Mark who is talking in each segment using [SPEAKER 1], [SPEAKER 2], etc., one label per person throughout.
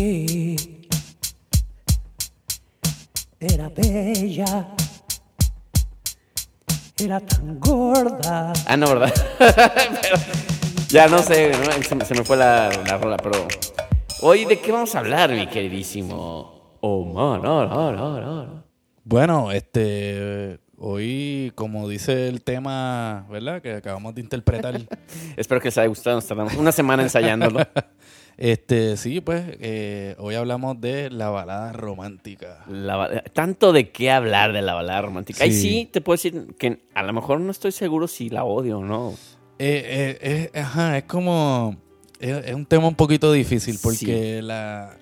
[SPEAKER 1] que era bella, era tan gorda.
[SPEAKER 2] Ah, no, ¿verdad? Pero ya no sé, ¿no? se, me, se me fue la, la rola, pero... Hoy, ¿de qué vamos a hablar, mi queridísimo Omar? No, no, no, no.
[SPEAKER 3] Bueno, este, hoy, como dice el tema, ¿verdad? Que acabamos de interpretar.
[SPEAKER 2] Espero que les haya gustado. Nos tardamos una semana ensayándolo.
[SPEAKER 3] este, sí, pues, eh, hoy hablamos de la balada romántica.
[SPEAKER 2] La tanto de qué hablar de la balada romántica. Ahí
[SPEAKER 3] Sí.
[SPEAKER 2] sí te puedo decir que a lo mejor no estoy seguro si la odio o no.
[SPEAKER 3] Eh, eh, ajá, es como, es, es un tema un poquito difícil porque la,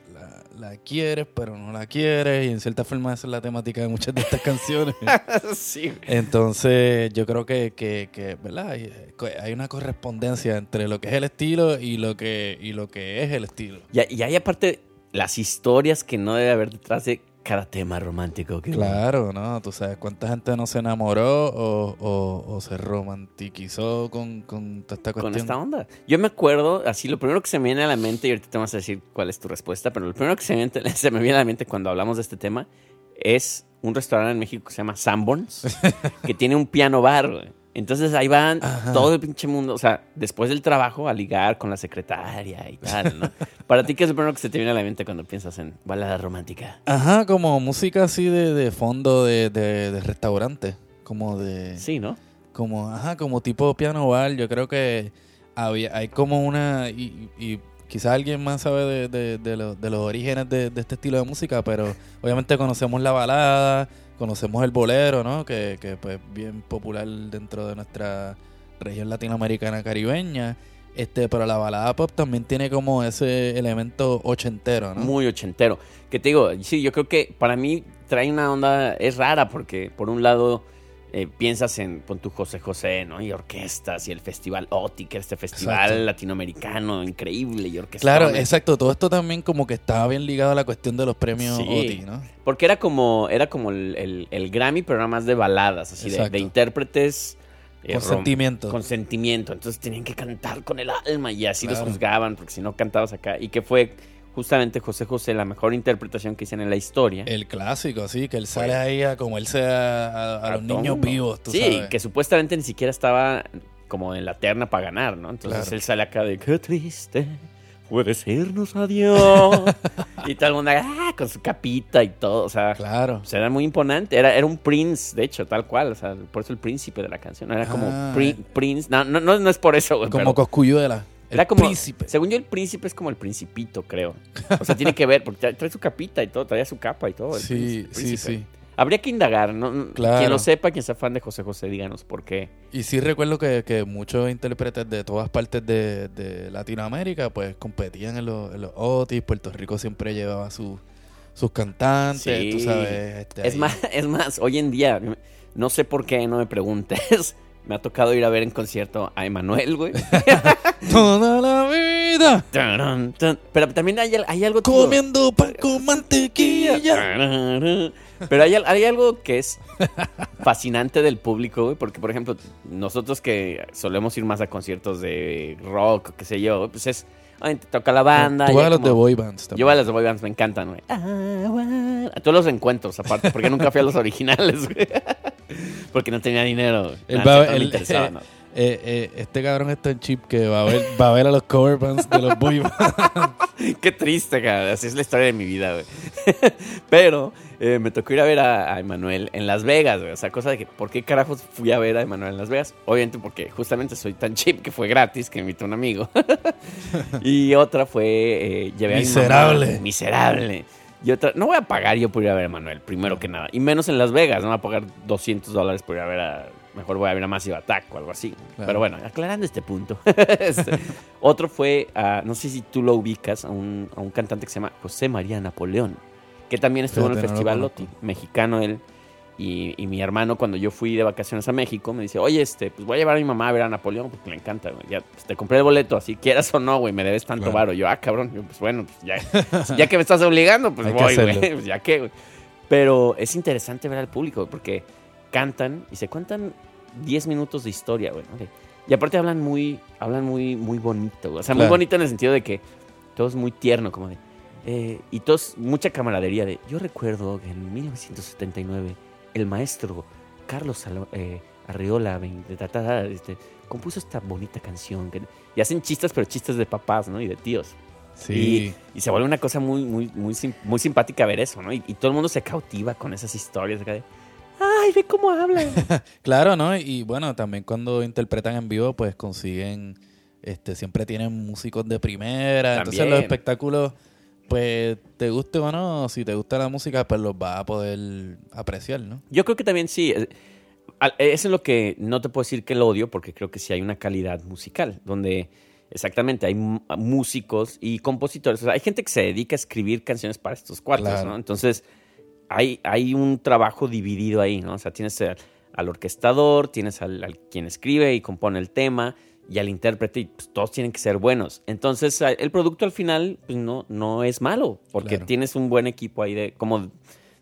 [SPEAKER 3] la quieres, pero no la quieres, y en cierta forma esa es la temática de muchas de estas canciones.
[SPEAKER 2] sí.
[SPEAKER 3] Entonces, yo creo que, que, que, ¿verdad? Hay, hay una correspondencia entre lo que es el estilo y lo que, y lo que es el estilo.
[SPEAKER 2] Y, y hay aparte las historias que no debe haber detrás de cada tema romántico. que-
[SPEAKER 3] Claro, ¿no? Tú sabes cuánta gente no se enamoró o, o, o se romantiquizó con, con toda esta cuestión.
[SPEAKER 2] Con esta onda. Yo me acuerdo, así, lo primero que se me viene a la mente, y ahorita te vas a decir cuál es tu respuesta, pero lo primero que se me, viene- se me viene a la mente cuando hablamos de este tema es un restaurante en México que se llama Sanborns, que tiene un piano bar. Entonces ahí van
[SPEAKER 3] Ajá.
[SPEAKER 2] todo el pinche mundo, o sea, después del trabajo a ligar con la secretaria y tal, ¿no? Para ti, ¿qué es lo primero que se te viene a la mente cuando piensas en balada romántica?
[SPEAKER 3] Ajá, como música así de, de fondo de, de, de restaurante. Como de.
[SPEAKER 2] Sí, ¿no?
[SPEAKER 3] Como, ajá, como tipo piano bar. Yo creo que había, hay como una. Y, y quizás alguien más sabe de, de, de lo- de los orígenes de, de este estilo de música, pero obviamente conocemos la balada, conocemos el bolero, ¿no? Que, que pues bien popular dentro de nuestra región latinoamericana caribeña. Este, pero la balada pop también tiene como ese elemento ochentero, ¿no?
[SPEAKER 2] Muy ochentero. Que te digo, sí, yo creo que para mí trae una onda, es rara porque por un lado eh, piensas en, pon tu José José, ¿no? Y orquestas y el festival OTI, que era este festival
[SPEAKER 3] Exacto.
[SPEAKER 2] latinoamericano increíble y orquestas.
[SPEAKER 3] Claro, exacto. Todo esto también como que estaba bien ligado a la cuestión de los premios
[SPEAKER 2] Sí.
[SPEAKER 3] OTI, ¿no?
[SPEAKER 2] Porque era como, era como el, el- el Grammy, pero era más de baladas, así de, intérpretes. eh,
[SPEAKER 3] Con sentimiento.
[SPEAKER 2] Con sentimiento. Entonces tenían que cantar con el alma y así los juzgaban, porque si no cantabas acá. Y que fue justamente José José la mejor interpretación que hicieron en la historia.
[SPEAKER 3] El clásico, sí, que él sale ahí a como él sea a, a
[SPEAKER 2] a
[SPEAKER 3] los niños
[SPEAKER 2] mundo.
[SPEAKER 3] vivos, tú
[SPEAKER 2] sí,
[SPEAKER 3] sabes.
[SPEAKER 2] que supuestamente ni siquiera estaba como en la terna para ganar, ¿no? Entonces
[SPEAKER 3] Claro.
[SPEAKER 2] él sale acá de qué triste puede sernos adiós. y todo el mundo ah, con su capita y todo, o sea,
[SPEAKER 3] Claro.
[SPEAKER 2] era muy imponente. Era, era un prince, de hecho, tal cual, o sea, por eso el príncipe de la canción. Era como
[SPEAKER 3] Ah,
[SPEAKER 2] pri- prince, no, no, no, no es por eso, güey,
[SPEAKER 3] Como
[SPEAKER 2] pero
[SPEAKER 3] Coscuyuela. El
[SPEAKER 2] era como,
[SPEAKER 3] príncipe.
[SPEAKER 2] según yo el príncipe es como el principito, creo. O sea, tiene que ver, porque trae- trae su capita y todo, traía su capa y todo. el
[SPEAKER 3] Sí,
[SPEAKER 2] príncipe-
[SPEAKER 3] sí,
[SPEAKER 2] príncipe.
[SPEAKER 3] sí.
[SPEAKER 2] Habría que indagar, ¿no?
[SPEAKER 3] Claro.
[SPEAKER 2] Quien lo sepa, quien sea fan de José José, díganos por qué.
[SPEAKER 3] Y sí recuerdo que, que muchos intérpretes de todas partes de, de Latinoamérica pues competían en los, en los OTI. Puerto Rico siempre llevaba su- sus cantantes,
[SPEAKER 2] Sí.
[SPEAKER 3] tú sabes. este,
[SPEAKER 2] Es
[SPEAKER 3] ahí.
[SPEAKER 2] más, es más, hoy en día, no sé por qué, no me preguntes. Me ha tocado ir a ver en concierto a Emanuel, güey.
[SPEAKER 3] Toda la vida
[SPEAKER 2] Tarán. Pero también hay, hay algo...
[SPEAKER 3] comiendo pan con mantequilla.
[SPEAKER 2] Tarán. Pero hay, hay algo que es fascinante del público, güey, porque, por ejemplo, nosotros que solemos ir más a conciertos de rock, qué sé yo, pues es... ay, te toca la banda.
[SPEAKER 3] Tú vas a los
[SPEAKER 2] como-
[SPEAKER 3] de boy bands también.
[SPEAKER 2] Yo voy a las de boy bands, me encantan, güey. A todos los encuentros, aparte, porque nunca fui a los originales, güey. Porque no tenía dinero. güey.
[SPEAKER 3] El
[SPEAKER 2] Nada,
[SPEAKER 3] va-
[SPEAKER 2] no me
[SPEAKER 3] el-
[SPEAKER 2] interesaba, ¿no?
[SPEAKER 3] Eh, eh, este cabrón es tan chip que va a ver, va a ver a los cover bands de los boy bands.
[SPEAKER 2] Qué triste, cara. Así es la historia de mi vida, güey. Pero eh, me tocó ir a ver a, a Emanuel en Las Vegas, güey. O sea, cosa de que, ¿por qué carajos fui a ver a Emanuel en Las Vegas? Obviamente porque justamente soy tan chip que fue gratis, que me invitó un amigo. y otra fue, eh, llevé a mi mamá.
[SPEAKER 3] Miserable.
[SPEAKER 2] Miserable. Y otra, no voy a pagar yo por ir a ver a Emanuel, primero que nada. Y menos en Las Vegas, no voy a pagar 200 dólares por ir a ver a... Mejor voy a ver a Massive Attack o algo así.
[SPEAKER 3] Claro.
[SPEAKER 2] Pero bueno, aclarando este punto. Este, otro fue, a- no sé si tú lo ubicas, a un, a un cantante que se llama José María Napoleón, que también estuvo en el
[SPEAKER 3] no
[SPEAKER 2] Festival. Loti, mexicano él. Y, y mi hermano, cuando yo fui de vacaciones a México, me dice, oye, este, pues voy a llevar a mi mamá a ver a Napoleón porque le encanta, güey. Ya, pues, te compré el boleto, así quieras o no, güey, me debes tanto
[SPEAKER 3] Claro.
[SPEAKER 2] varo. Yo, ah, cabrón, yo, pues bueno, pues ya, ya que me estás obligando, pues voy, güey. Pues ya que, güey. Pero es interesante ver al público, porque cantan y se cuentan 10 minutos de historia, güey. ¿no? Y aparte hablan muy, hablan muy, muy bonito, güey. O sea, muy bonito en el sentido de que todo es muy tierno, como de, Eh, y todos, mucha camaradería de. Yo recuerdo que en 1979 el maestro Carlos eh, Arriola este, compuso esta bonita canción. que- y hacen chistes, pero chistes de papás, ¿no? Y de tíos.
[SPEAKER 3] Sí.
[SPEAKER 2] Y, y se vuelve una cosa muy, muy, muy simpática ver eso, ¿no? Y, y todo el mundo se cautiva con esas historias. acá de, Ay, ve cómo hablan.
[SPEAKER 3] Claro, ¿no? Y bueno, también cuando interpretan en vivo, pues consiguen, este, siempre tienen músicos de primera. Entonces
[SPEAKER 2] También.
[SPEAKER 3] los espectáculos, pues, te guste o no, si te gusta la música, pues los vas a poder apreciar, ¿no?
[SPEAKER 2] Yo creo que también sí. eh, al- Eso es lo que no te puedo decir que lo odio, porque creo que sí hay una calidad musical, donde exactamente hay músicos y compositores. O sea, hay gente que se dedica a escribir canciones para estos cuartos,
[SPEAKER 3] Claro.
[SPEAKER 2] ¿no? Entonces, hay, hay un trabajo dividido ahí, ¿no? O sea, tienes al, al orquestador, tienes al, al quien escribe y compone el tema, y al intérprete, y pues, todos tienen que ser buenos. Entonces, el producto al final pues, no, no es malo, porque
[SPEAKER 3] Claro.
[SPEAKER 2] tienes un buen equipo ahí de, como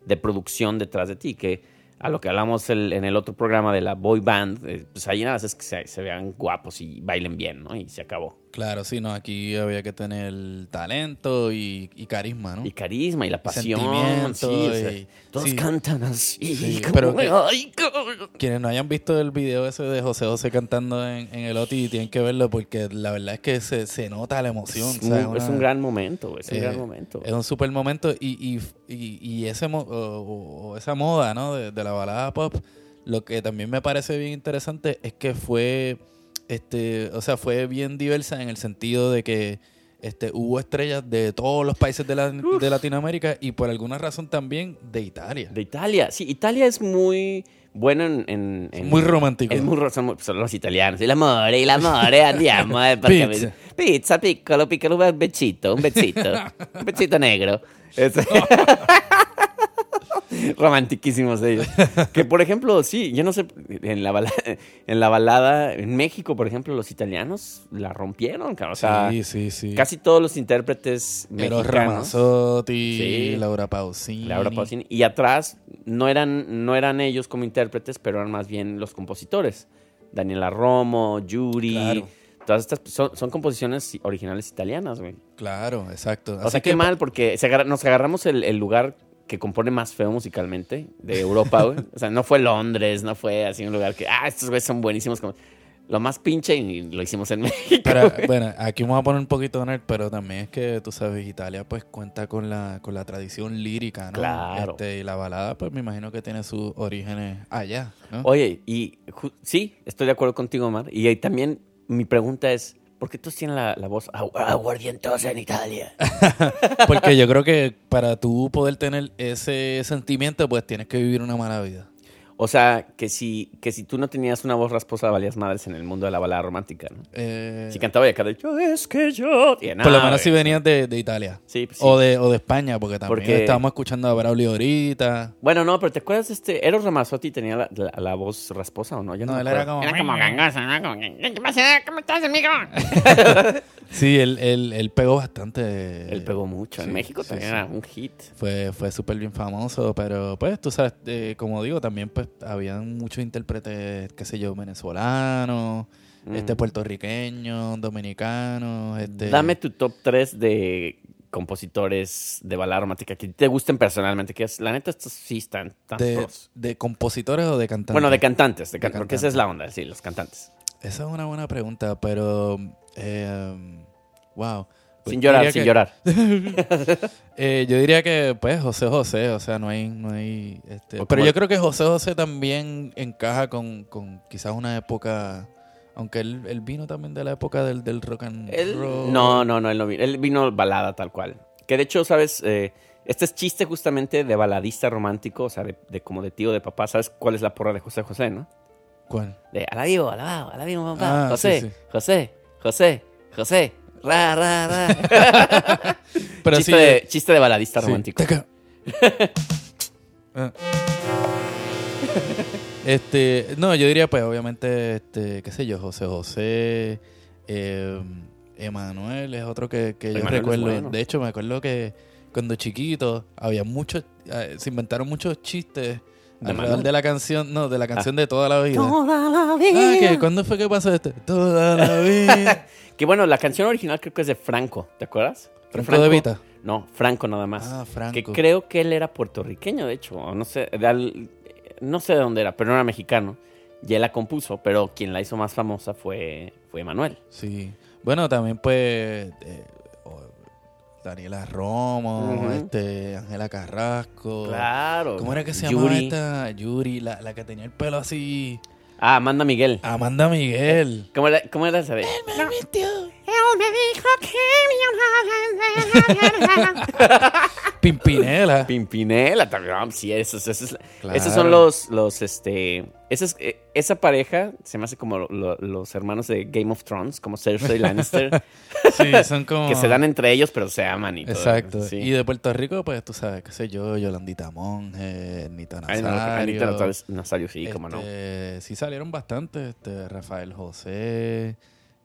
[SPEAKER 2] de producción detrás de ti, que a lo que hablamos el- en el otro programa de la boy band, eh, pues ahí nada más es que se, se vean guapos y bailen bien, ¿no? Y se acabó.
[SPEAKER 3] Claro, sí, no, aquí había que tener talento y, y carisma, ¿no?
[SPEAKER 2] Y carisma y la pasión.
[SPEAKER 3] Sentimiento
[SPEAKER 2] sí, o sea,
[SPEAKER 3] y-
[SPEAKER 2] todos
[SPEAKER 3] sí.
[SPEAKER 2] cantan así.
[SPEAKER 3] Sí,
[SPEAKER 2] como,
[SPEAKER 3] pero que-
[SPEAKER 2] ay, cabrón.
[SPEAKER 3] Quienes no hayan visto el video ese de José José cantando en, en el OTI tienen que verlo porque la verdad es que se, se nota la emoción.
[SPEAKER 2] Es,
[SPEAKER 3] o sea,
[SPEAKER 2] un, es
[SPEAKER 3] una-
[SPEAKER 2] un gran momento, es un gran momento.
[SPEAKER 3] Es un super momento y, y, y, ese mo- o, o- o esa moda ¿no? de, de la balada pop, lo que también me parece bien interesante es que fue, este, o sea, fue bien diversa en el sentido de que este, hubo estrellas de todos los países de, la- de Latinoamérica y por alguna razón también de Italia.
[SPEAKER 2] De Italia. Sí, Italia es muy bueno en... en- en-
[SPEAKER 3] Muy romántico.
[SPEAKER 2] Es muy, son, son los italianos. El amore, el amore, andiamo. eh,
[SPEAKER 3] Pizza.
[SPEAKER 2] Pizza, piccolo, piccolo, un besito, un besito. un besito negro. Romantiquísimos ellos. Que por ejemplo, sí, yo no sé, en la, balada, en la balada, en México, por ejemplo, los italianos la rompieron, cabrón. O sea,
[SPEAKER 3] sí, sí, sí.
[SPEAKER 2] casi todos los intérpretes
[SPEAKER 3] Eros
[SPEAKER 2] mexicanos.
[SPEAKER 3] Ramazzotti,
[SPEAKER 2] Sí.
[SPEAKER 3] Laura Pausini.
[SPEAKER 2] Laura Pausini. Y atrás no eran, no eran ellos como intérpretes, pero eran más bien los compositores. Daniela Romo, Yuri.
[SPEAKER 3] Claro.
[SPEAKER 2] Todas estas son, son composiciones originales italianas, güey.
[SPEAKER 3] Claro, exacto.
[SPEAKER 2] O sea,
[SPEAKER 3] que
[SPEAKER 2] qué mal, porque se agarra- nos agarramos el, el lugar que compone más feo musicalmente de Europa, güey. O sea, no fue Londres, no fue así un lugar que, ah, estos güeyes son buenísimos. Como, lo más pinche y lo hicimos en México.
[SPEAKER 3] Pero,
[SPEAKER 2] güey.
[SPEAKER 3] bueno, aquí vamos a poner un poquito de nerd, pero también es que tú sabes, Italia pues cuenta con la, con la tradición lírica, ¿no?
[SPEAKER 2] Claro.
[SPEAKER 3] Este, y la balada, pues me imagino que tiene sus orígenes allá, ¿no?
[SPEAKER 2] Oye, y sí, estoy de acuerdo contigo, Omar. Y ahí también mi pregunta es, ¿por qué todos tienen la, la voz agu- aguardientosa en Italia?
[SPEAKER 3] Porque yo creo que para tú poder tener ese sentimiento, pues tienes que vivir una mala vida.
[SPEAKER 2] O sea, que si, que si tú no tenías una voz rasposa, valías madres en el mundo de la balada romántica, ¿no?
[SPEAKER 3] Eh,
[SPEAKER 2] Si cantaba y acá de, yo es que yo... Y,
[SPEAKER 3] por lo
[SPEAKER 2] no,
[SPEAKER 3] menos si venías de, de Italia.
[SPEAKER 2] Sí, pues sí.
[SPEAKER 3] O, de, o de España, porque también
[SPEAKER 2] Porque-
[SPEAKER 3] estábamos escuchando a Braulio ahorita.
[SPEAKER 2] Bueno, no, pero ¿te acuerdas de este? Eros Ramazzotti tenía la, la- la voz rasposa o no? Yo no,
[SPEAKER 3] No, él era como...
[SPEAKER 4] Era como gangoso, ¿no? Como, ¿qué pasa? ¿Cómo estás, amigo?
[SPEAKER 3] Sí, él, él, él pegó bastante.
[SPEAKER 2] Él pegó mucho. En México
[SPEAKER 3] sí,
[SPEAKER 2] también
[SPEAKER 3] sí.
[SPEAKER 2] era un hit.
[SPEAKER 3] Fue, fue súper bien famoso, pero pues tú sabes, eh, como digo, también pues habían muchos intérpretes, qué sé yo, venezolanos,
[SPEAKER 2] Mm.
[SPEAKER 3] este puertorriqueños, dominicanos, este...
[SPEAKER 2] Dame tu top 3 de compositores de balada romántica que te gusten personalmente. Que es, la neta, estos sí están tan
[SPEAKER 3] de, compositores o de cantantes.
[SPEAKER 2] Bueno, de cantantes, de can-
[SPEAKER 3] De
[SPEAKER 2] porque esa es la onda, sí, los cantantes.
[SPEAKER 3] Esa es una buena pregunta, pero... eh, wow. Pues
[SPEAKER 2] Sin llorar, sin
[SPEAKER 3] que-
[SPEAKER 2] llorar.
[SPEAKER 3] Eh, yo diría que, pues, José José, o sea, no hay... No hay este,
[SPEAKER 2] O
[SPEAKER 3] pero yo creo que José José también encaja con, con quizás una época... Aunque él, él vino también de la época del, del rock and
[SPEAKER 2] Él-
[SPEAKER 3] roll.
[SPEAKER 2] no, no, no, él no vino. Él vino balada tal cual. Que de hecho, ¿sabes? Eh, este es chiste justamente de baladista romántico, o sea, de, de como de tío de papá. ¿Sabes cuál es la porra de José José, no?
[SPEAKER 3] ¿Cuál?
[SPEAKER 2] De a la vivo, a la vivo, a la vivo, papá.
[SPEAKER 3] Ah,
[SPEAKER 2] José,
[SPEAKER 3] sí, sí.
[SPEAKER 2] José, José, José. Ra, ra, ra.
[SPEAKER 3] Pero
[SPEAKER 2] chiste,
[SPEAKER 3] sí,
[SPEAKER 2] de, chiste de baladista romántico.
[SPEAKER 3] Ah. este, no, yo diría pues obviamente, este, qué sé yo, José José, eh, Emanuel es otro que, que yo
[SPEAKER 2] Emanuel
[SPEAKER 3] recuerdo.
[SPEAKER 2] bueno.
[SPEAKER 3] De hecho, me acuerdo que cuando chiquito había muchos, eh, se inventaron muchos chistes
[SPEAKER 2] ¿De
[SPEAKER 3] alrededor
[SPEAKER 2] Manuel?
[SPEAKER 3] de la canción, no, de la canción de toda la vida.
[SPEAKER 1] Toda la
[SPEAKER 3] Ah. ¿Cuándo fue que pasó esto? Toda la vida.
[SPEAKER 2] Que bueno, la canción original creo que es de Franco, ¿te acuerdas?
[SPEAKER 3] Franco de Vita.
[SPEAKER 2] No, Franco nada más.
[SPEAKER 3] Ah, Franco.
[SPEAKER 2] Que creo que él era puertorriqueño, de hecho. o No sé, de al- no sé de dónde era, pero no era mexicano. Y él la compuso, pero quien la hizo más famosa fue, fue Manuel.
[SPEAKER 3] Sí. Bueno, también pues eh, Daniela Romo, este, Ángela Carrasco.
[SPEAKER 2] Claro.
[SPEAKER 3] ¿Cómo era que se llamaba
[SPEAKER 2] Yuri.
[SPEAKER 3] esta? Yuri, la, la que tenía el pelo así.
[SPEAKER 2] Ah, Amanda Miguel.
[SPEAKER 3] Amanda Miguel.
[SPEAKER 2] ¿Cómo era, cómo era esa de?
[SPEAKER 4] Él me dijo que
[SPEAKER 3] Pimpinela.
[SPEAKER 2] Pimpinela también. ah, sí, esos, esos,
[SPEAKER 3] Claro.
[SPEAKER 2] esos son los, los, este... esos- eh, esa pareja se me hace como lo- lo- los hermanos de Game of Thrones, como Cersei Lannister,
[SPEAKER 3] Sí, son como.
[SPEAKER 2] que se dan entre ellos, pero se aman y todo.
[SPEAKER 3] Exacto.
[SPEAKER 2] Sí.
[SPEAKER 3] Y de Puerto Rico, pues tú sabes, qué sé yo, Yolandita Monge, Nita
[SPEAKER 2] Ay,
[SPEAKER 3] Nazario.
[SPEAKER 2] Anita Nazario, Nazario, sí, cómo no.
[SPEAKER 3] Este, Sí salieron bastante, este, Rafael José,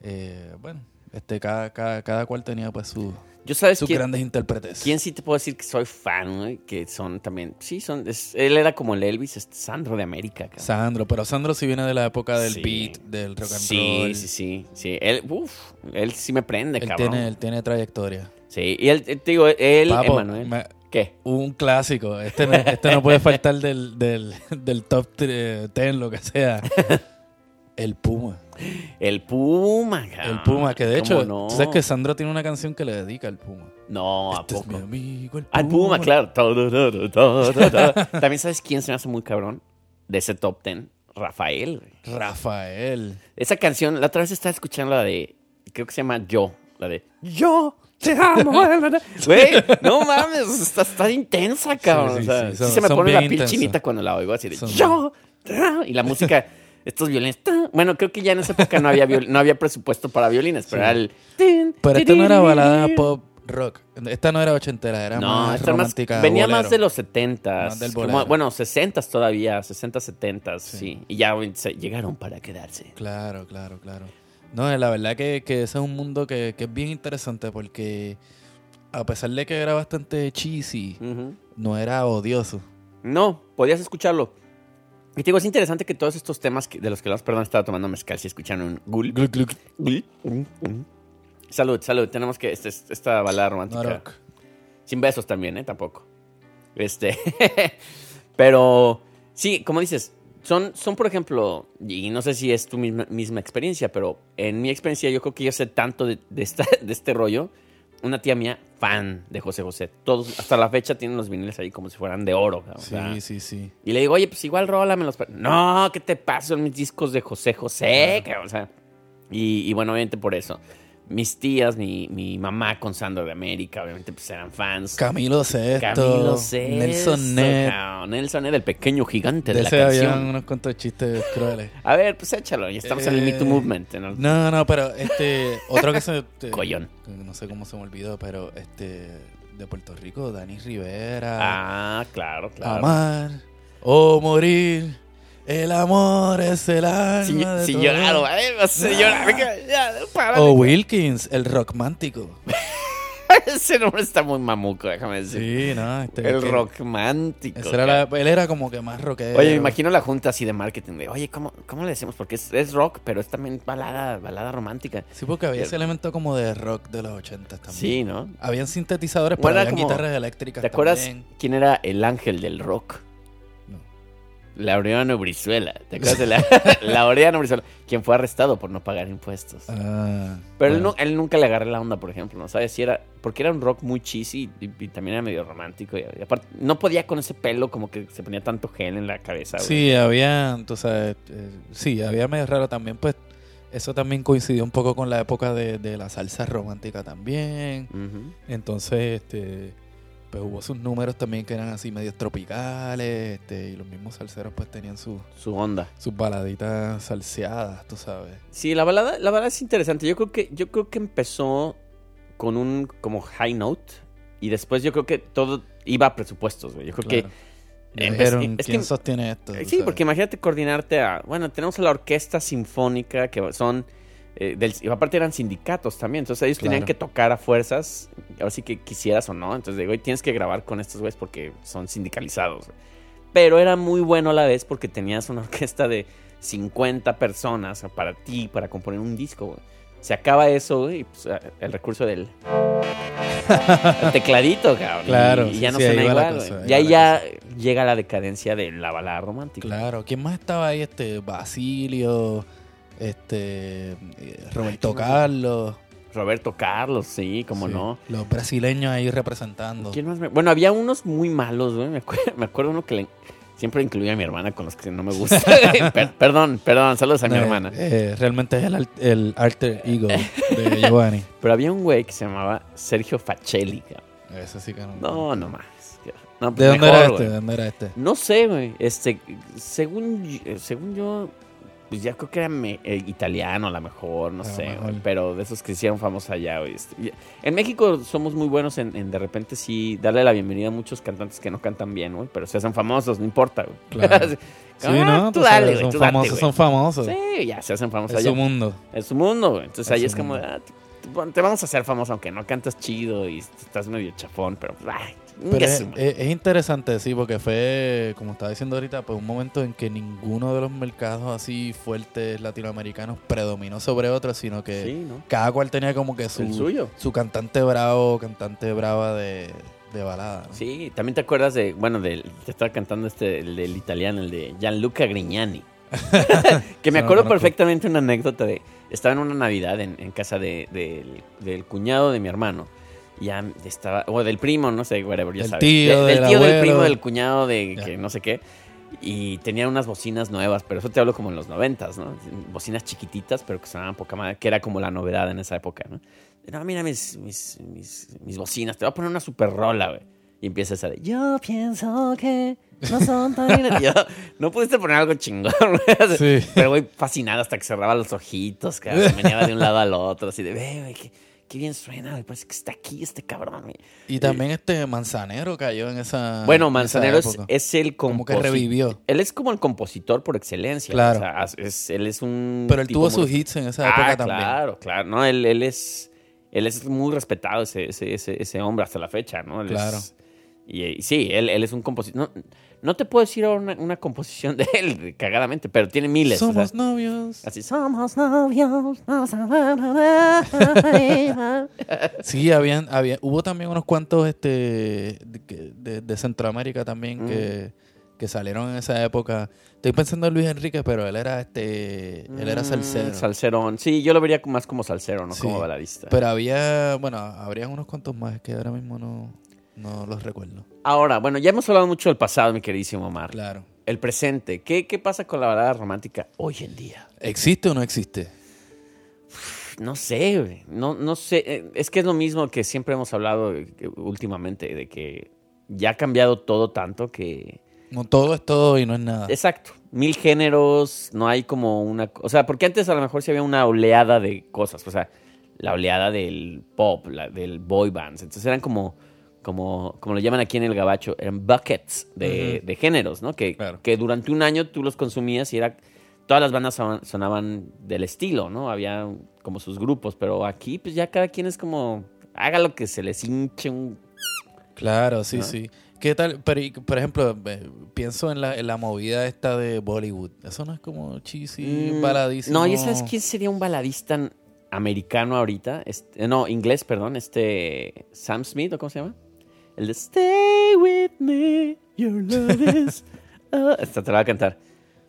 [SPEAKER 3] eh, bueno, este, cada, cada, cada cual tenía pues su-
[SPEAKER 2] Yo sabes
[SPEAKER 3] sus
[SPEAKER 2] quién,
[SPEAKER 3] grandes intérpretes.
[SPEAKER 2] quién sí te puedo decir que soy fan, que son también, sí, son, es- él era como el Elvis, este, Sandro de América. cabrón.
[SPEAKER 3] Sandro, pero Sandro sí viene de la época del
[SPEAKER 2] Sí.
[SPEAKER 3] beat, del rock and
[SPEAKER 2] Sí,
[SPEAKER 3] roll.
[SPEAKER 2] sí, sí, sí, él, uf, él sí me prende,
[SPEAKER 3] Él
[SPEAKER 2] cabrón.
[SPEAKER 3] tiene, él tiene trayectoria.
[SPEAKER 2] Sí, y él, te digo, él,
[SPEAKER 3] Papo,
[SPEAKER 2] Emanuel,
[SPEAKER 3] me-
[SPEAKER 2] ¿qué?
[SPEAKER 3] un clásico. Este no, este no puede faltar del, del, del top 10, lo que sea. El Puma.
[SPEAKER 2] El Puma, cabrón.
[SPEAKER 3] El Puma, que de
[SPEAKER 2] Ah, ¿Cómo
[SPEAKER 3] hecho,
[SPEAKER 2] no?
[SPEAKER 3] tú sabes que Sandro tiene una canción que le dedica al Puma.
[SPEAKER 2] No, ¿a
[SPEAKER 3] Este es mi
[SPEAKER 2] poco?
[SPEAKER 3] amigo, el Puma.
[SPEAKER 2] Al Puma, claro. También sabes quién se me hace muy cabrón de ese top ten, Rafael.
[SPEAKER 3] Rafael.
[SPEAKER 2] Esa canción, la otra vez estaba escuchando la de, creo que se llama Yo, la de Yo te amo. Güey, no mames, está, está intensa, cabrón.
[SPEAKER 3] Sí, sí,
[SPEAKER 2] o sea,
[SPEAKER 3] sí,
[SPEAKER 2] sí,
[SPEAKER 3] son-
[SPEAKER 2] se me pone la piel chinita cuando la oigo así de
[SPEAKER 3] Son
[SPEAKER 2] Yo te amo. Y la música, estos violines. Bueno, creo que ya en esa época no había, no había presupuesto para violines, pero
[SPEAKER 3] Sí.
[SPEAKER 2] era el.
[SPEAKER 3] Pero esta no era balada pop rock. Esta no era ochentera, era
[SPEAKER 2] No,
[SPEAKER 3] más
[SPEAKER 2] esta era más,
[SPEAKER 3] romántica.
[SPEAKER 2] venía
[SPEAKER 3] bolero.
[SPEAKER 2] más de los 70
[SPEAKER 3] Más del bolero.
[SPEAKER 2] bueno, 60 todavía, 60, 70 sí.
[SPEAKER 3] Sí.
[SPEAKER 2] Y ya se- llegaron para quedarse.
[SPEAKER 3] Claro, claro, claro. No, la verdad que, que ese es un mundo que, que es bien interesante porque a pesar de que era bastante cheesy, no era odioso.
[SPEAKER 2] No, podías escucharlo. Y te digo, es interesante que todos estos temas que- de los que hablamos, perdón, estaba tomando mezcal si escucharon un gul.
[SPEAKER 3] Gluc, gluc.
[SPEAKER 2] gul. Salud, salud. Tenemos que este- esta balada romántica. Sin besos también, ¿eh? Tampoco. Este. pero sí, como dices, son, son por ejemplo, y no sé si es tu misma, misma experiencia, pero en mi experiencia yo creo que yo sé tanto de, de esta, de este rollo. Una tía mía, fan de José José. Todos, hasta la fecha tienen los viniles ahí como si fueran de oro. cabrón. O sea,
[SPEAKER 3] Sí, sí, sí.
[SPEAKER 2] y le digo, oye, pues igual rólamelos. pa-". No, ¿qué te pasa? Son mis discos de José José. cabrón", O sea, y, y bueno, obviamente por eso. Mis tías, mi, mi mamá con Sandro de América, obviamente pues eran fans.
[SPEAKER 3] Camilo Sesto.
[SPEAKER 2] Camilo Sesto,
[SPEAKER 3] Nelson Ned.
[SPEAKER 2] Nelson Ned, el pequeño gigante de,
[SPEAKER 3] De
[SPEAKER 2] la
[SPEAKER 3] ese
[SPEAKER 2] canción.
[SPEAKER 3] habían unos cuantos chistes crueles.
[SPEAKER 2] A ver, pues échalo, ya estamos en el Me Too
[SPEAKER 3] Eh,
[SPEAKER 2] Movement. ¿no?
[SPEAKER 3] No, no, pero este, otro que se... te-
[SPEAKER 2] Collón.
[SPEAKER 3] No sé cómo se me olvidó, pero este, de Puerto Rico, Dani Rivera.
[SPEAKER 2] Ah, claro, claro.
[SPEAKER 3] Amar o morir. El amor es el alma
[SPEAKER 2] Si,
[SPEAKER 3] de
[SPEAKER 2] si
[SPEAKER 3] todo.
[SPEAKER 2] lloraron. Vas a llorar, venga, ya, párale.
[SPEAKER 3] O Wilkins, el rockmántico.
[SPEAKER 2] Ese nombre está muy mamuco, déjame decir.
[SPEAKER 3] Sí, no. Este,
[SPEAKER 2] el
[SPEAKER 3] que-
[SPEAKER 2] rockmántico.
[SPEAKER 3] ese era la- él era como que más rockero.
[SPEAKER 2] Oye, me imagino la junta así de marketing de, oye, ¿cómo, cómo le decimos? Porque es, es rock, pero es también balada, balada romántica.
[SPEAKER 3] Sí, porque había ese elemento como de rock de los 80 también.
[SPEAKER 2] Sí, ¿no?
[SPEAKER 3] Habían sintetizadores,
[SPEAKER 2] Bueno,
[SPEAKER 3] pero habían
[SPEAKER 2] como-
[SPEAKER 3] guitarras eléctricas
[SPEAKER 2] ¿Te acuerdas
[SPEAKER 3] también.
[SPEAKER 2] quién era el ángel del rock?
[SPEAKER 3] No.
[SPEAKER 2] Laureano Brizuela. ¿Te acuerdas de la, Laureano Brizuela? Quien fue arrestado por no pagar impuestos.
[SPEAKER 3] Ah,
[SPEAKER 2] Pero él,
[SPEAKER 3] bueno.
[SPEAKER 2] no, él nunca le agarré la onda, por ejemplo, ¿no? ¿Sabes? Si era, porque era un rock muy cheesy y, y también era medio romántico. Y, y aparte, no podía con ese pelo como que se ponía tanto gel en la cabeza. güey.
[SPEAKER 3] Sí, había, eh, sí, había medio raro también, pues eso también coincidió un poco con la época de, de la salsa romántica también. Entonces, este, pues hubo sus números también que eran así medios tropicales, este, y los mismos salseros pues tenían su-
[SPEAKER 2] Su onda.
[SPEAKER 3] sus baladitas salseadas, tú sabes.
[SPEAKER 2] Sí, la balada, la balada es interesante. Yo creo que, yo creo que empezó con un como high note. Y después yo creo que todo iba a presupuestos, güey. Yo creo
[SPEAKER 3] Claro.
[SPEAKER 2] que.
[SPEAKER 3] Dijeron,
[SPEAKER 2] es
[SPEAKER 3] ¿quién
[SPEAKER 2] que-
[SPEAKER 3] sostiene esto?
[SPEAKER 2] Eh, Sí,
[SPEAKER 3] sabes.
[SPEAKER 2] porque imagínate coordinarte a. Bueno, tenemos a la orquesta sinfónica, que son. Eh, del, y aparte eran sindicatos también. Entonces ellos tenían que tocar a fuerzas. Ahora sí que quisieras o no. Entonces digo, "Oye, tienes que grabar con estos güeyes porque son sindicalizados. güey". Pero era muy bueno a la vez porque tenías una orquesta de 50 personas para ti, para componer un disco. güey. Se acaba eso güey, y pues, el recurso del. el tecladito, cabrón.
[SPEAKER 3] Claro,
[SPEAKER 2] Y,
[SPEAKER 3] sí,
[SPEAKER 2] ya no
[SPEAKER 3] sí,
[SPEAKER 2] suena igual,
[SPEAKER 3] cosa, ahí
[SPEAKER 2] Y ya llega la decadencia de la balada romántica.
[SPEAKER 3] Claro, ¿quién más estaba ahí? Este, Basilio, este, eh, Roberto Carlos.
[SPEAKER 2] Roberto Carlos, sí, como
[SPEAKER 3] Sí,
[SPEAKER 2] no.
[SPEAKER 3] Los brasileños ahí representando.
[SPEAKER 2] ¿Quién más me- Bueno, había unos muy malos, güey. Me acuerdo, me acuerdo uno que le- siempre incluía a mi hermana con los que no me gusta. Per- perdón, perdón, saludos a mi
[SPEAKER 3] Eh,
[SPEAKER 2] hermana.
[SPEAKER 3] eh, realmente es el, el alter ego de Giovanni.
[SPEAKER 2] Pero había un güey que se llamaba Sergio Facelli.
[SPEAKER 3] Eso sí que no.
[SPEAKER 2] No, no más. No, pues
[SPEAKER 3] ¿De dónde
[SPEAKER 2] mejor,
[SPEAKER 3] era este? ¿De dónde era este?
[SPEAKER 2] No sé, güey. Este, según, yo- según yo, pues ya creo que era me- eh, italiano a lo mejor, no sé, güey, pero de esos que hicieron famosos allá, güey. Este, En México somos muy buenos en, en de repente sí darle la bienvenida a muchos cantantes que no cantan bien, güey, pero se hacen famosos, no importa, güey.
[SPEAKER 3] Claro. Sí,
[SPEAKER 2] Ah,
[SPEAKER 3] ¿no?
[SPEAKER 2] tú dale,
[SPEAKER 3] son
[SPEAKER 2] tú
[SPEAKER 3] famosos, son famosos.
[SPEAKER 2] Sí, ya se hacen famosos
[SPEAKER 3] es
[SPEAKER 2] allá.
[SPEAKER 3] su mundo.
[SPEAKER 2] Es su mundo, güey. Entonces
[SPEAKER 3] Es
[SPEAKER 2] ahí es como, ah, te, vamos a hacer famoso aunque no cantas chido y estás medio chafón, pero, ay,
[SPEAKER 3] Pero
[SPEAKER 2] chingue
[SPEAKER 3] es, interesante, sí, porque fue, como estaba diciendo ahorita, pues un momento en que ninguno de los mercados así fuertes latinoamericanos predominó sobre otros, sino que
[SPEAKER 2] sí, ¿no?
[SPEAKER 3] cada cual tenía como que su,
[SPEAKER 2] suyo.
[SPEAKER 3] su cantante bravo, cantante brava de, de balada. ¿no?
[SPEAKER 2] Sí, también te acuerdas de, bueno, del, te estaba cantando este, el del italiano, el de Gianluca Grignani. que me
[SPEAKER 3] no
[SPEAKER 2] acuerdo perfectamente una anécdota de, estaba en una Navidad en, en casa de, del- del cuñado de mi hermano. Ya estaba, o del primo, no sé, whatever, ya
[SPEAKER 3] Del
[SPEAKER 2] sabes.
[SPEAKER 3] tío,
[SPEAKER 2] del
[SPEAKER 3] del
[SPEAKER 2] tío, del primo, del cuñado, de que no sé qué. Y tenían unas bocinas nuevas, pero eso te hablo como en los noventas, ¿no? Bocinas chiquititas, pero que sonaban poca madre, que era como la novedad en esa época, ¿no? No, mira mis, mis, mis, mis bocinas, te voy a poner una super rola, güey. Y empieza esa de, yo pienso que no son tan... Yo, no pudiste poner algo chingón.
[SPEAKER 3] Sí.
[SPEAKER 2] Pero, güey, fascinado hasta que cerraba los ojitos, cabrón. Meneaba de un lado al otro, así de, ve, güey, qué, qué bien suena, güey. Parece que está aquí este cabrón, güey.
[SPEAKER 3] Y también este Manzanero cayó en esa.
[SPEAKER 2] Bueno,
[SPEAKER 3] en esa
[SPEAKER 2] Manzanero es,
[SPEAKER 3] época.
[SPEAKER 2] es el
[SPEAKER 3] Como que
[SPEAKER 2] compositor.
[SPEAKER 3] revivió.
[SPEAKER 2] Él es como el compositor por excelencia.
[SPEAKER 3] Claro.
[SPEAKER 2] O sea, es- él es un.
[SPEAKER 3] Pero él tuvo
[SPEAKER 2] muy-
[SPEAKER 3] sus hits en esa época
[SPEAKER 2] Ah,
[SPEAKER 3] también.
[SPEAKER 2] Claro, claro. No, él, él es. Él es muy respetado, ese, ese, ese, ese hombre, hasta la fecha, ¿no? Él
[SPEAKER 3] Claro.
[SPEAKER 2] es- y, y sí, él, él es un compositor. No, no te puedo decir ahora una, una composición de él, cagadamente, pero tiene miles. o sea,
[SPEAKER 3] Somos novios.
[SPEAKER 2] así,
[SPEAKER 1] Somos novios.
[SPEAKER 3] Sí, habían, había, hubo también unos cuantos este de, que- de- de Centroamérica también
[SPEAKER 2] Mm.
[SPEAKER 3] que, que salieron en esa época. Estoy pensando en Luis Enrique, pero él era este, él era
[SPEAKER 2] mm,
[SPEAKER 3] salsero.
[SPEAKER 2] Salserón. Sí, yo lo vería más como salsero, no
[SPEAKER 3] Sí.
[SPEAKER 2] como baladista.
[SPEAKER 3] Pero había, bueno, habrían unos cuantos más que ahora mismo no, no los recuerdo.
[SPEAKER 2] Ahora, bueno, ya hemos hablado mucho del pasado, mi queridísimo Omar.
[SPEAKER 3] Claro.
[SPEAKER 2] El presente. ¿Qué, ¿Qué pasa con la balada romántica hoy en día?
[SPEAKER 3] ¿Existe o no existe?
[SPEAKER 2] No sé, güey. No, no sé. Eh, Es que es lo mismo que siempre hemos hablado últimamente, de que ya ha cambiado todo tanto que...
[SPEAKER 3] No todo es todo y no es nada.
[SPEAKER 2] Exacto. Mil géneros, no hay como una... O sea, porque antes a lo mejor sí había una oleada de cosas. O sea, la oleada del pop, la, del boy bands. Entonces eran como, como, como lo llaman aquí en el gabacho, eran buckets de, de géneros, ¿no? Que,
[SPEAKER 3] Claro.
[SPEAKER 2] que durante un año tú los consumías y era... Todas las bandas son- sonaban del estilo, ¿no? Había como sus grupos, pero aquí pues ya cada quien es como... Haga lo que se les hinche un...
[SPEAKER 3] Claro, sí,
[SPEAKER 2] ¿no?
[SPEAKER 3] sí. ¿Qué tal? Pero, por ejemplo, eh, pienso en la, en la movida esta de Bollywood. Eso no es como cheesy,
[SPEAKER 2] Mm,
[SPEAKER 3] baladísimo.
[SPEAKER 2] No, ¿y sabes quién sería un baladista americano ahorita? Este, no, inglés, perdón. Este. Sam Smith, ¿o cómo se llama? El de Stay with me, your love is. ah", esta te la voy a cantar.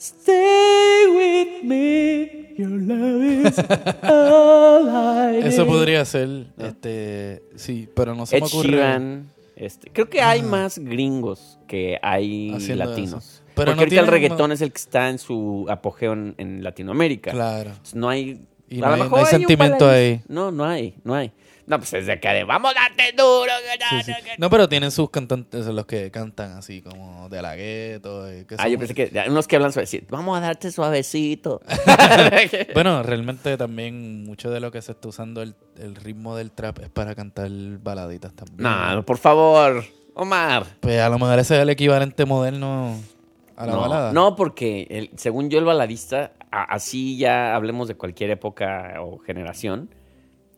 [SPEAKER 2] Stay with me, your love is. all I
[SPEAKER 3] Eso
[SPEAKER 2] need".
[SPEAKER 3] podría ser, este, sí, pero no se
[SPEAKER 2] Ed
[SPEAKER 3] me ocurre.
[SPEAKER 2] Sheeran. Este, creo que hay
[SPEAKER 3] Ah.
[SPEAKER 2] más gringos que hay
[SPEAKER 3] Haciendo
[SPEAKER 2] latinos.
[SPEAKER 3] eso. Pero
[SPEAKER 2] Porque
[SPEAKER 3] no
[SPEAKER 2] ahorita el reggaetón es el que está en su apogeo en, en Latinoamérica.
[SPEAKER 3] Claro.
[SPEAKER 2] Pues no hay.
[SPEAKER 3] Y
[SPEAKER 2] a
[SPEAKER 3] no
[SPEAKER 2] lo
[SPEAKER 3] hay-
[SPEAKER 2] mejor
[SPEAKER 3] no hay
[SPEAKER 2] un
[SPEAKER 3] sentimiento ahí.
[SPEAKER 2] No, no hay, no hay. No, pues es de acá de vamos a darte duro. que
[SPEAKER 3] Sí,
[SPEAKER 2] no,
[SPEAKER 3] sí.
[SPEAKER 2] no, que-
[SPEAKER 3] No, pero tienen sus cantantes, los que cantan así como de la gueto. que
[SPEAKER 2] Ah, yo pensé que unos que hablan suave. sí, Vamos a darte suavecito.
[SPEAKER 3] Bueno, realmente también mucho de lo que se está usando el, el ritmo del trap es para cantar baladitas también.
[SPEAKER 2] no, por favor, Omar.
[SPEAKER 3] Pues a lo mejor ese es el equivalente moderno a la
[SPEAKER 2] no,
[SPEAKER 3] balada.
[SPEAKER 2] no, porque el- según yo el baladista, a- así ya hablemos de cualquier época o generación,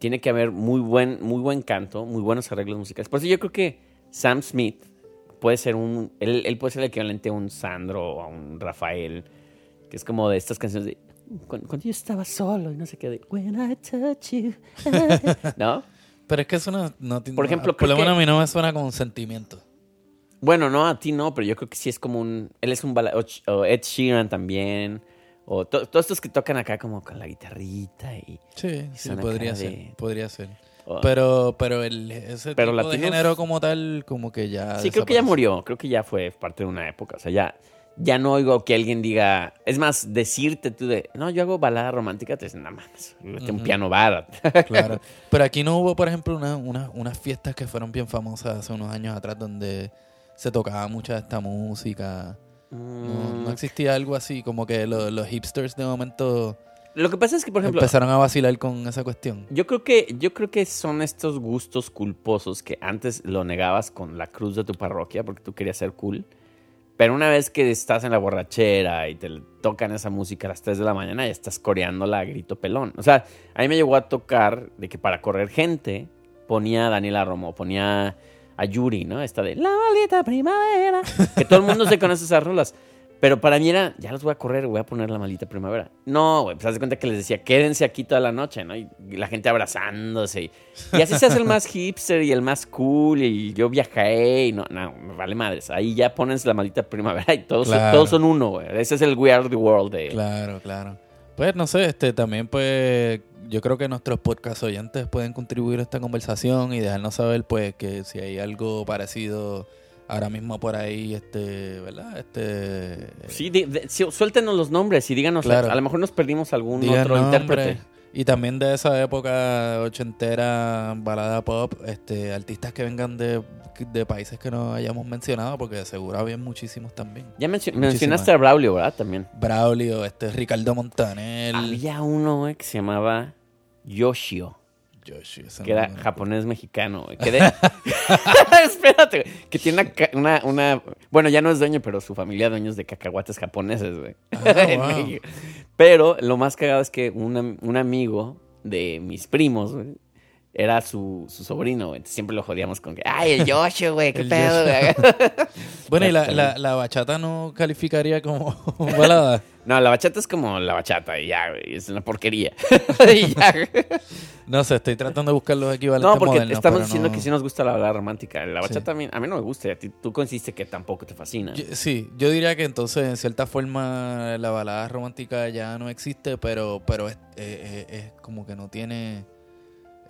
[SPEAKER 2] tiene que haber muy buen, muy buen canto, muy buenos arreglos musicales. Por eso yo creo que Sam Smith puede ser un, él, él puede ser el equivalente a un Sandro o a un Rafael, que es como de estas canciones de cuando, cuando yo estaba solo y no sé qué, de When I touch you. ¿No?
[SPEAKER 3] Pero es que eso no, no
[SPEAKER 2] Por ejemplo,
[SPEAKER 3] por lo menos a mí no me suena con sentimiento.
[SPEAKER 2] Bueno, no, a ti no, pero yo creo que sí es como un... Él es un... Ed Sheeran también. O to- todos estos que tocan acá como con la guitarrita y...
[SPEAKER 3] Sí, sí, podría ser,
[SPEAKER 2] de-
[SPEAKER 3] podría ser. Pero, pero el, ese
[SPEAKER 2] Pero
[SPEAKER 3] tipo de género como tal, como que ya
[SPEAKER 2] sí, creo que ya murió. Creo que ya fue parte de una época. O sea, ya, ya no oigo que alguien diga... Es más, decirte tú de... No, yo hago balada romántica. Te dicen, no mames, vete a un piano bar.
[SPEAKER 3] Claro. Pero aquí no hubo, por ejemplo, una- una- unas fiestas que fueron bien famosas hace unos años atrás donde se tocaba mucha de esta música. No,
[SPEAKER 2] Mm,
[SPEAKER 3] no existía algo así, como que lo- los hipsters de momento
[SPEAKER 2] Lo que pasa es que, por ejemplo...
[SPEAKER 3] empezaron a vacilar con esa cuestión.
[SPEAKER 2] Yo creo que yo creo que son estos gustos culposos que antes lo negabas con la cruz de tu parroquia porque tú querías ser cool. Pero una vez que estás en la borrachera y te tocan esa música a las 3 de la mañana, ya estás coreándola a grito pelón. O sea, a mí me llegó a tocar de que para correr gente ponía a Daniela Romo, ponía a Yuri, ¿no? Esta de La maldita primavera. Que todo el mundo se conoce esas rolas. Pero para mí era, ya los voy a correr, voy a poner la maldita primavera. No, güey, pues haz de cuenta que les decía, quédense aquí toda la noche, ¿no? Y, la gente abrazándose. Y, y así se hace el más hipster y el más cool. Y yo viajé y no, no, me vale madres. Ahí ya pones la maldita primavera y todos,
[SPEAKER 3] Claro.
[SPEAKER 2] todos son uno, güey. Ese es el We Are the World de...
[SPEAKER 3] Claro, claro. Pues no sé, este también pues yo creo que nuestros podcast oyentes pueden contribuir a esta conversación y dejarnos saber pues que si hay algo parecido ahora mismo por ahí, este, ¿verdad? Este
[SPEAKER 2] Sí, de- suéltenos los nombres y díganos.
[SPEAKER 3] Claro.
[SPEAKER 2] A lo mejor nos perdimos algún otro intérprete.
[SPEAKER 3] Y también de esa época ochentera, balada pop, este, artistas que vengan de, de países que no hayamos mencionado, porque seguro había muchísimos también.
[SPEAKER 2] Ya mencio- mencionaste a Braulio, ¿verdad? También.
[SPEAKER 3] Braulio, este, Ricardo Montaner.
[SPEAKER 2] Había uno, que se llamaba Yoshio.
[SPEAKER 3] Yoshi,
[SPEAKER 2] que era
[SPEAKER 3] no me-
[SPEAKER 2] japonés mexicano, güey. Que de- Espérate, güey. Que tiene una, una, una- Bueno, ya no es dueño, pero su familia dueños de cacahuates japoneses, güey.
[SPEAKER 3] Ah,
[SPEAKER 2] En
[SPEAKER 3] wow.
[SPEAKER 2] México. Pero lo más cagado es que un, un amigo de mis primos, güey, era su, su sobrino, güey. Siempre lo jodíamos con que, ay, el Yoshio, güey, qué pedo, güey.
[SPEAKER 3] Bueno, y la, la, la bachata no calificaría como balada.
[SPEAKER 2] No, la bachata es como la bachata y ya, güey. Es una porquería. y ya, güey.
[SPEAKER 3] No sé, estoy tratando de buscar los equivalentes
[SPEAKER 2] No, porque
[SPEAKER 3] modernos,
[SPEAKER 2] estamos diciendo
[SPEAKER 3] no-
[SPEAKER 2] que sí nos gusta la balada romántica. La
[SPEAKER 3] Sí.
[SPEAKER 2] bachata a, mí, a mí no me gusta y a ti tú consiste que tampoco te fascina.
[SPEAKER 3] Yo- sí, yo diría que entonces en cierta forma la balada romántica ya no existe, pero, pero es- es como que no tiene...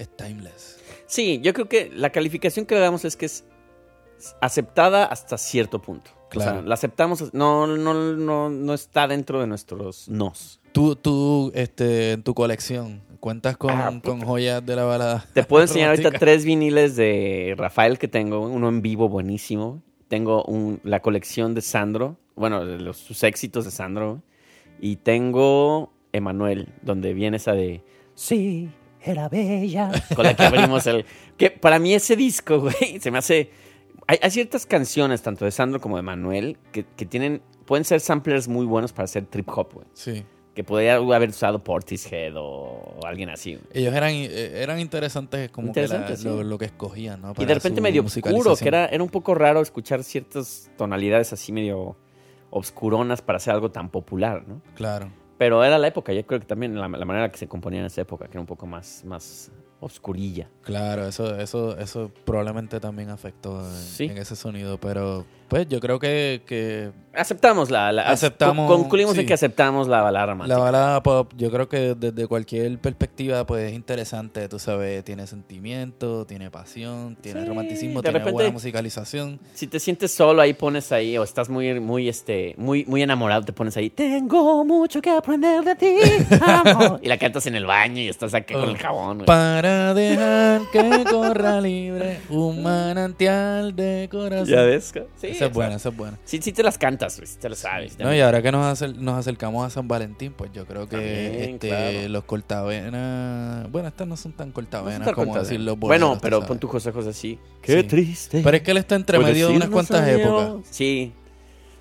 [SPEAKER 3] Es timeless.
[SPEAKER 2] Sí, yo creo que la calificación que le damos es que es aceptada hasta cierto punto. O sea,
[SPEAKER 3] Claro.
[SPEAKER 2] la aceptamos, no, no, no, no está dentro de nuestros nos.
[SPEAKER 3] Tú, tú este, en tu colección, ¿cuentas con,
[SPEAKER 2] Ah,
[SPEAKER 3] con joyas de la balada?
[SPEAKER 2] Te puedo enseñar ahorita tres viniles de Rafael que tengo, uno en vivo buenísimo. Tengo un- la colección de Sandro, bueno, los, sus éxitos de Sandro. Y tengo Emanuel, donde viene esa de
[SPEAKER 1] Sí, era bella.
[SPEAKER 2] con la que abrimos el... Que para mí ese disco, güey, se me hace... Hay, hay ciertas canciones, tanto de Sandro como de Manuel, que, que tienen... Pueden ser samplers muy buenos para hacer trip hop, güey.
[SPEAKER 3] Sí.
[SPEAKER 2] Que podría haber usado Portishead o alguien así. güey.
[SPEAKER 3] Ellos eran, eh, eran interesantes como que la-
[SPEAKER 2] Interesantes, sí.
[SPEAKER 3] lo, lo que escogían, ¿no?
[SPEAKER 2] Y de repente medio oscuro, que era, era un poco raro escuchar ciertas tonalidades así medio obscuronas para hacer algo tan popular, ¿no?
[SPEAKER 3] Claro.
[SPEAKER 2] Pero era la época, yo creo que también la, la manera que se componía en esa época, que era un poco más, más oscurilla.
[SPEAKER 3] Claro, eso, eso, eso probablemente también afectó en,
[SPEAKER 2] Sí.
[SPEAKER 3] en ese sonido, pero pues yo creo que, que
[SPEAKER 2] Aceptamos la... la
[SPEAKER 3] Aceptamos,
[SPEAKER 2] con- concluimos en que aceptamos la balada
[SPEAKER 3] la
[SPEAKER 2] romántica.
[SPEAKER 3] balada pop, yo creo que desde cualquier perspectiva pues es interesante, tú sabes, tiene sentimiento, tiene pasión, tiene
[SPEAKER 2] Sí,
[SPEAKER 3] romanticismo, tiene
[SPEAKER 2] repente-
[SPEAKER 3] buena musicalización.
[SPEAKER 2] Si te sientes solo, ahí pones ahí, o estás muy, muy, este, muy, muy enamorado, te pones ahí, tengo mucho que aprender de ti, amor. y la cantas en el baño y estás aquí con el jabón. güey.
[SPEAKER 3] Para dejar que corra libre un manantial de corazón.
[SPEAKER 2] ¿Ya ves? Sí,
[SPEAKER 3] esa es buena, esa es buena.
[SPEAKER 2] Sí, sí te las cantas, sí te las sabes.
[SPEAKER 3] No, y ahora que nos, acer- nos acercamos a San Valentín, pues yo creo que
[SPEAKER 2] También,
[SPEAKER 3] este,
[SPEAKER 2] claro.
[SPEAKER 3] los cortavenas. Bueno, estas no son tan
[SPEAKER 2] No
[SPEAKER 3] cortavenas
[SPEAKER 2] está
[SPEAKER 3] como
[SPEAKER 2] contado.
[SPEAKER 3] decir los
[SPEAKER 2] Bueno,
[SPEAKER 3] boleros, tú
[SPEAKER 2] pero pon tu José José así.
[SPEAKER 3] Qué
[SPEAKER 2] triste.
[SPEAKER 3] Pero es que él está entre medio de unas cuantas épocas.
[SPEAKER 2] Sí.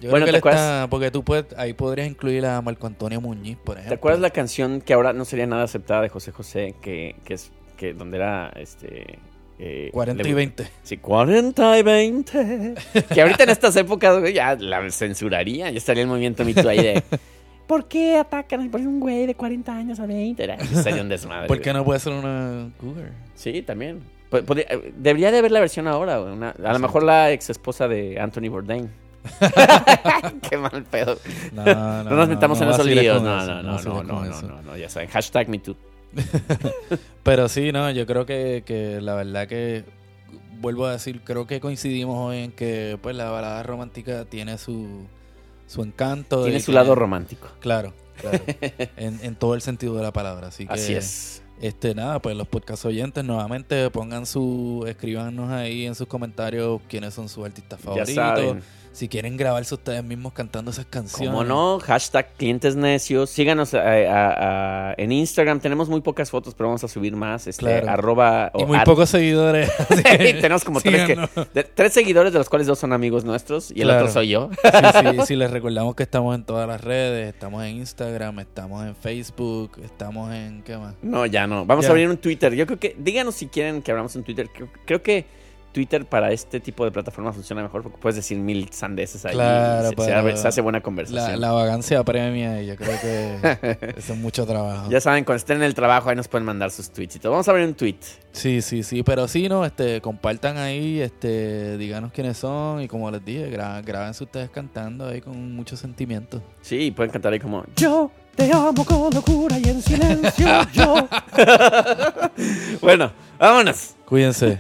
[SPEAKER 3] Yo
[SPEAKER 2] Bueno,
[SPEAKER 3] creo que
[SPEAKER 2] ¿te
[SPEAKER 3] él
[SPEAKER 2] acuerdas?
[SPEAKER 3] está. Porque tú puedes, ahí podrías incluir a Marco Antonio Muñiz, por ejemplo.
[SPEAKER 2] ¿Te acuerdas la canción que ahora no sería nada aceptada de José José? Que, que es que donde era este. Eh,
[SPEAKER 3] 40 y
[SPEAKER 2] le-
[SPEAKER 3] 20.
[SPEAKER 2] Sí, 40 y 20. que ahorita en estas épocas, güey, ya la censuraría. Ya estaría el movimiento mito ahí de. ¿Por qué atacan por un güey de 40 años a 20? Era, sería un desmadre.
[SPEAKER 3] ¿Por qué
[SPEAKER 2] güey.
[SPEAKER 3] no puede ser una cougar?
[SPEAKER 2] Sí, también. Po- podría- eh, debería de haber la versión ahora, güey. una- a lo mejor la ex esposa de Anthony Bourdain. Qué mal pedo.
[SPEAKER 3] No,
[SPEAKER 2] No, nos metamos en esos líos. No, no, no, no, no, no, no, no, ya saben. Hashtag me too.
[SPEAKER 3] Pero sí, no, yo creo que, que la verdad que, vuelvo a decir, creo que coincidimos hoy en que pues la balada romántica tiene su, su encanto.
[SPEAKER 2] Tiene su
[SPEAKER 3] que-
[SPEAKER 2] lado romántico.
[SPEAKER 3] Claro, claro. en, en todo el sentido de la palabra. Así que,
[SPEAKER 2] Así es.
[SPEAKER 3] Este, nada, pues los podcast oyentes nuevamente pongan su, escríbanos ahí en sus comentarios quiénes son sus artistas favoritos. Si quieren grabarse ustedes mismos cantando esas canciones.
[SPEAKER 2] Como no, hashtag clientes necios. Síganos eh, a- a- en Instagram. Tenemos muy pocas fotos, pero vamos a subir más. Este,
[SPEAKER 3] Claro.
[SPEAKER 2] arroba,
[SPEAKER 3] Y muy
[SPEAKER 2] ar-
[SPEAKER 3] pocos seguidores.
[SPEAKER 2] Tenemos como tres, que, de- tres seguidores, de los cuales dos son amigos nuestros y el otro soy yo.
[SPEAKER 3] Sí, sí, sí, les recordamos que estamos en todas las redes, estamos en Instagram, estamos en Facebook, estamos en ¿qué más?
[SPEAKER 2] No, ya no. Vamos
[SPEAKER 3] Ya.
[SPEAKER 2] a abrir un Twitter. Yo creo que, díganos si quieren que abramos un Twitter. Creo, creo que Twitter para este tipo de plataformas funciona mejor porque puedes decir mil sandeces ahí.
[SPEAKER 3] Claro,
[SPEAKER 2] y se, se
[SPEAKER 3] pero
[SPEAKER 2] abre- se hace buena
[SPEAKER 3] La,
[SPEAKER 2] conversación.
[SPEAKER 3] la vagancia premia y yo creo que eso es mucho trabajo.
[SPEAKER 2] Ya saben, cuando estén en el trabajo ahí nos pueden mandar sus tweets y todo. Vamos a abrir un tweet.
[SPEAKER 3] Sí, sí, sí, pero sí, no, este, compartan ahí, este, díganos quiénes son y como les dije, gra- grábense ustedes cantando ahí con mucho sentimiento.
[SPEAKER 2] Sí, pueden cantar ahí como...
[SPEAKER 1] Yo te amo con locura y en silencio. Yo
[SPEAKER 2] Bueno, vámonos.
[SPEAKER 3] Cuídense.